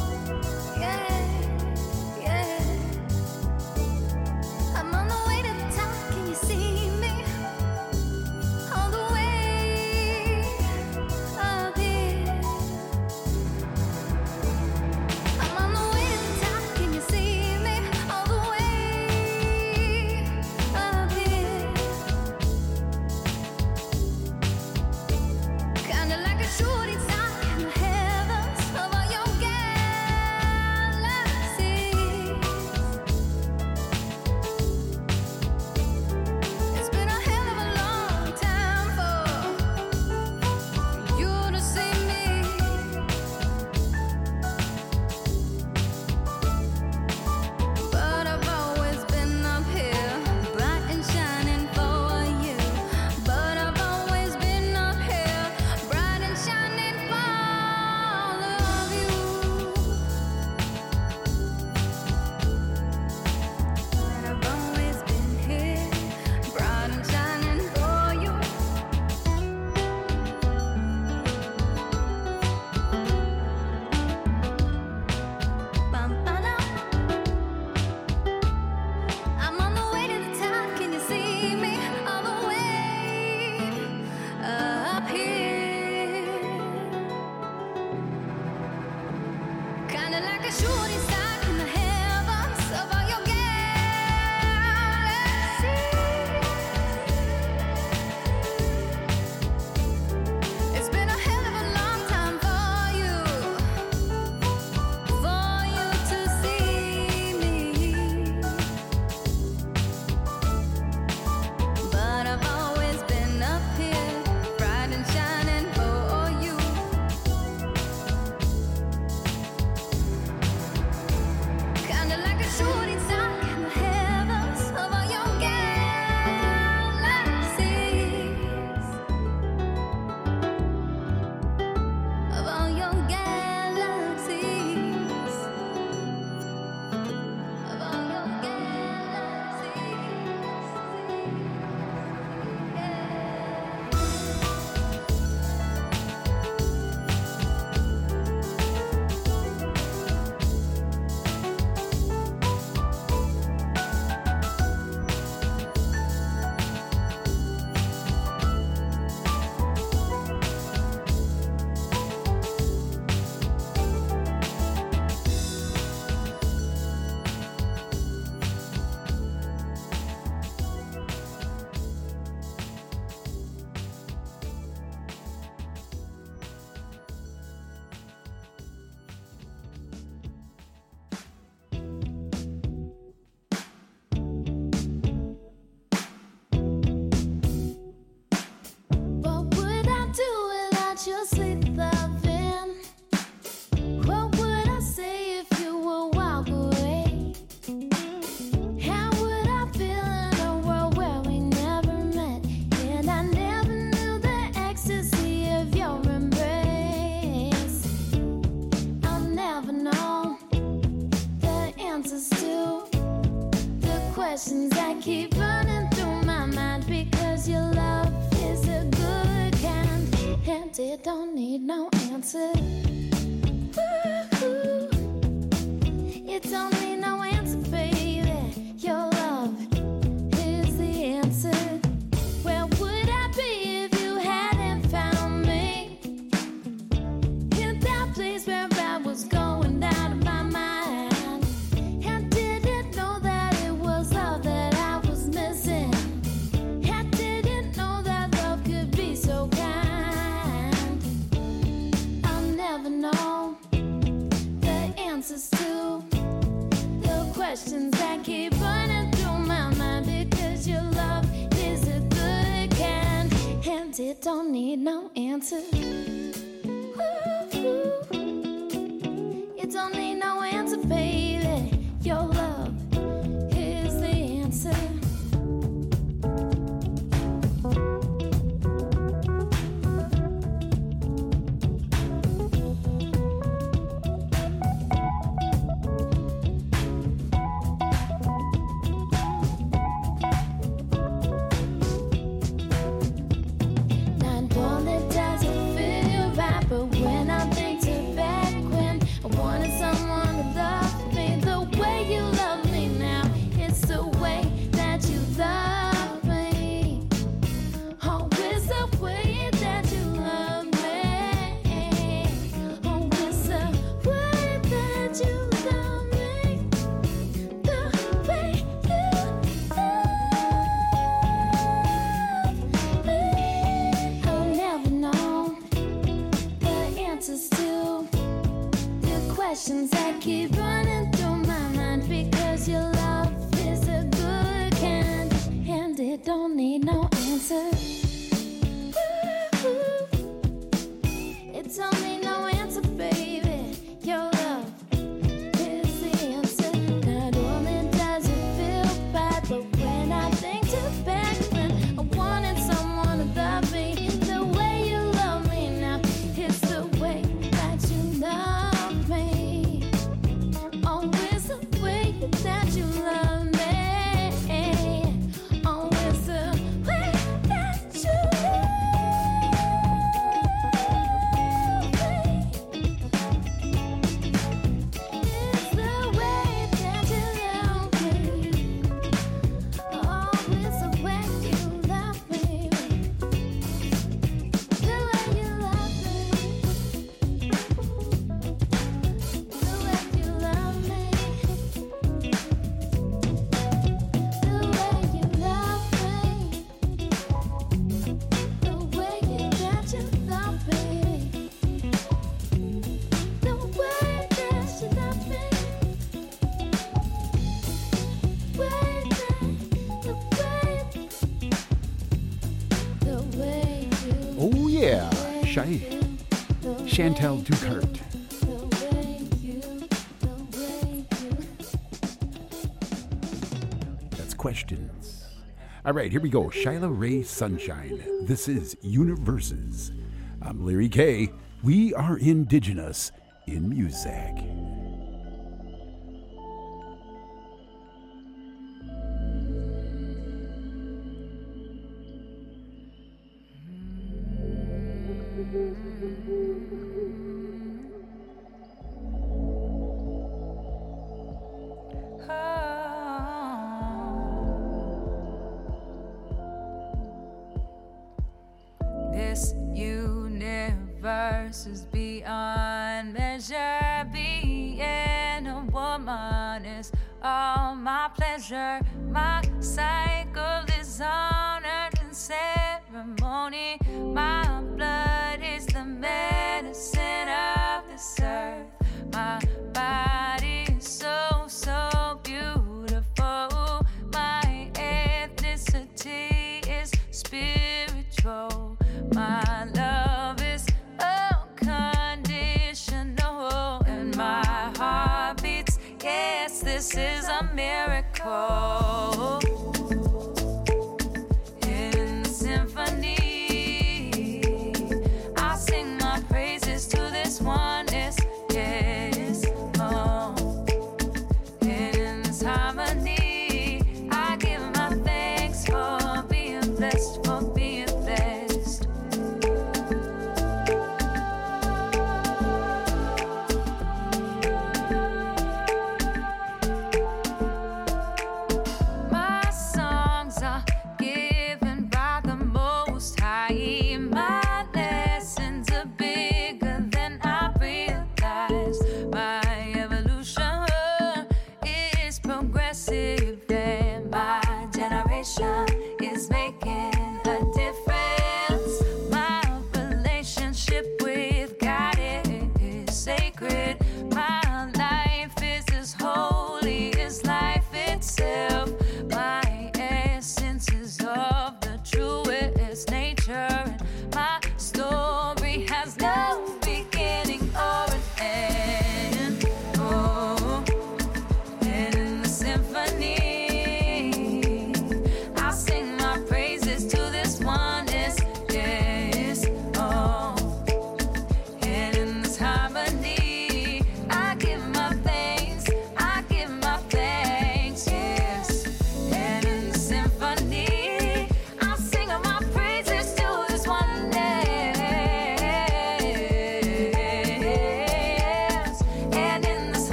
Shahi, Chantal Ducart. That's questions. All right, here we go. Shiloh Ray Sunshine. This is Universes. I'm Larry K. We are indigenous in music.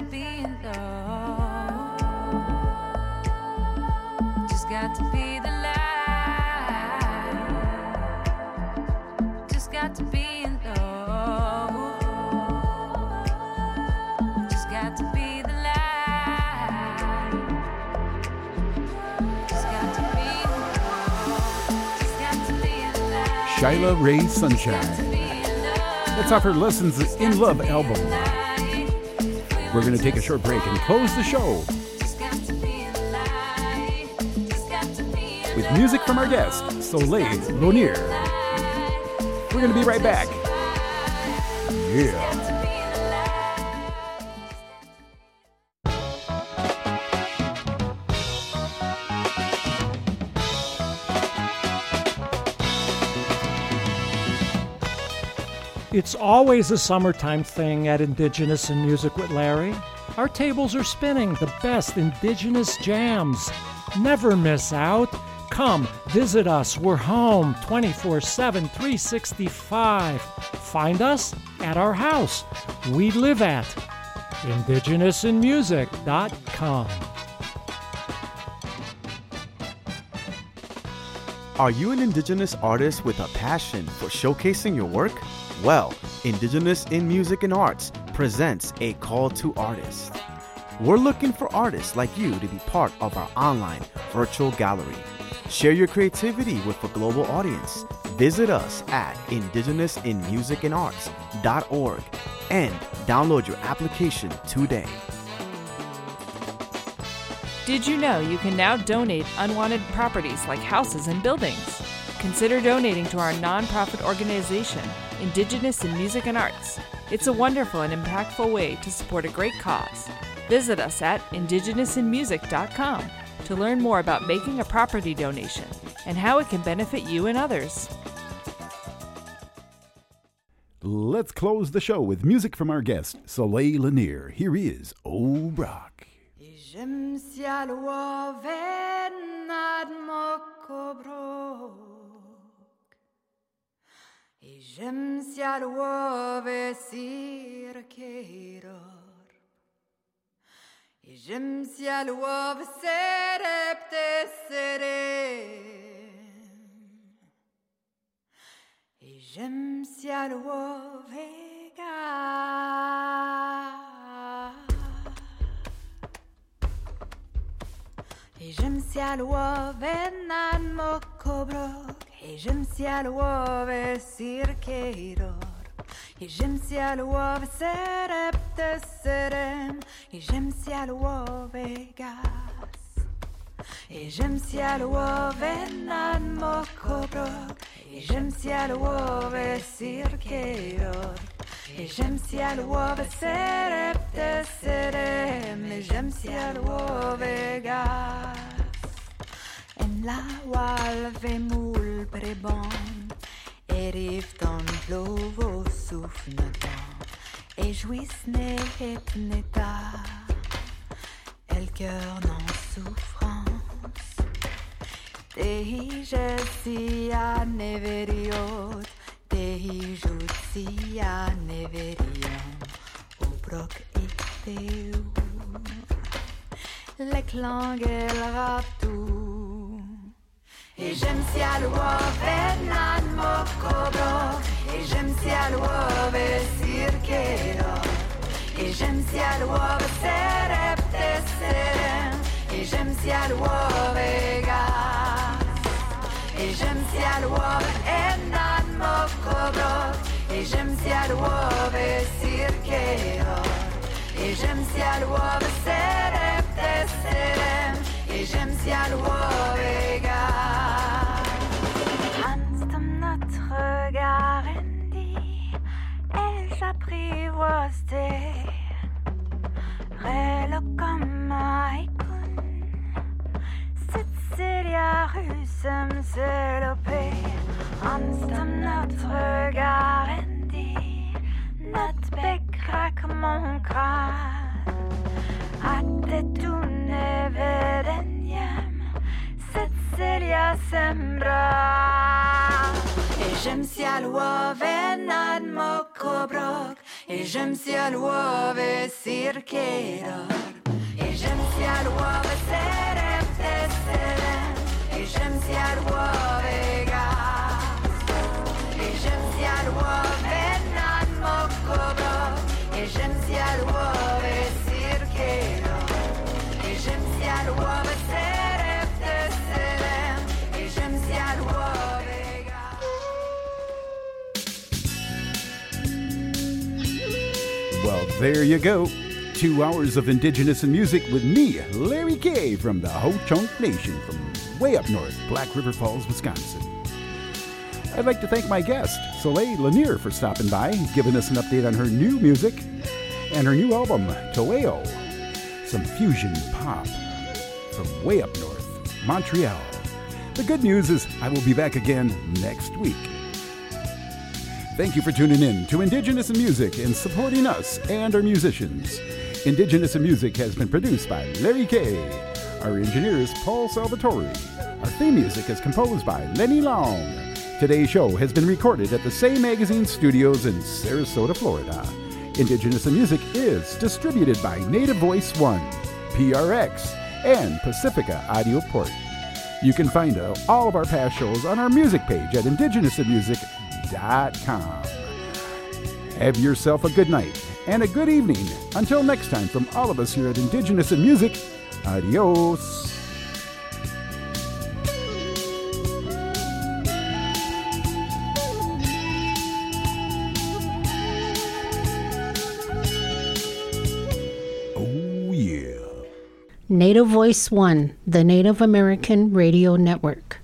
To be in love. Just got to be the light. Just got to be in love. Just got to be the light. Just got to be in love. Just got to be in love. Shyla Ray Sunshine. That's off her Lessons in Love album. We're going to take a short break and close the show with music from our guest, Soleil Launiere. We're going to be right back. Yeah. It's always a summertime thing at Indigenous in Music with Larry. Our tables are spinning the best Indigenous jams. Never miss out. Come visit us. We're home 24 7, 365. Find us at our house. We live at indigenousinmusic.com. Are you an Indigenous artist with a passion for showcasing your work? Well, Indigenous in Music and Arts presents a call to artists. We're looking for artists like you to be part of our online virtual gallery. Share your creativity with a global audience. Visit us at indigenousinmusicandarts.org and download your application today. Did you know you can now donate unwanted properties like houses and buildings? Consider donating to our nonprofit organization, Indigenous in Music and Arts. It's a wonderful and impactful way to support a great cause. Visit us at indigenousinmusic.com to learn more about making a property donation and how it can benefit you and others. Let's close the show with music from our guest, Soleil Launiere. Here is O Scienza luove sircheiror, e gemsia luove serepte sere, e gemsia luove ga. E gemsia nan mo et j'aime si à l'ouave cirque d'or. Et j'aime si à l'ouave serepte serem. Et j'aime si à l'ouave gas. Et j'aime si à l'ouave nan mokobro. Et j'aime si à l'ouave cirque d'or. Et j'aime si à l'ouave serepte serem. Et j'aime si à l'ouave gas la oal ve mult pre bon. Erifton lovo sufnatan Et jouissne et neta El cœur non souffrance. Tehi jesia neveriot Tehi jutsia neverion Obrok et teu Lek lang el raptou et j'aime si à l'ouave nan moko bro. Et j'aime si à l'ouave cirque Et j'aime si à l'ouave serepte seren. Et j'aime si à l'ouave gas. Et j'aime si à l'ouave nan moko bro. Et j'aime si à l'ouave cirque Et j'aime si à l'ouave serepte seren. Et j'aime si à l'ouave gas. rosti Relokkamaa ikun Cecilia husum selopi Anstam nattrögarendi Nattbäckrak monkra Atte tunne veden jem Cecilia sembra Ejemsial woven et j'aime si a luave circherar E j'aime si a luave serem tesserem E j'aime si a luave gas E j'aime si elle luave nan j'aime si a luave there you go. Two hours of indigenous and music with me, Larry K. from the Ho Chunk Nation from way up north, Black River Falls, Wisconsin. I'd like to thank my guest, Soleil Launiere, for stopping by, giving us an update on her new music and her new album, Taueu. Some fusion pop from way up north, Montreal. The good news is I will be back again next week. Thank you for tuning in to Indigenous in Music and supporting us and our musicians. Indigenous in Music has been produced by Larry K. Our engineer is Paul Salvatore. Our theme music is composed by Lenny Long. Today's show has been recorded at the Say Magazine studios in Sarasota, Florida. Indigenous in Music is distributed by Native Voice One, PRX, and Pacifica Audio Port. You can find uh, all of our past shows on our music page at indigenousinmusic.com. Have yourself a good night and a good evening. Until next time, from all of us here at Indigenous in Music, adios. Oh, yeah. Native Voice One, the Native American Radio Network.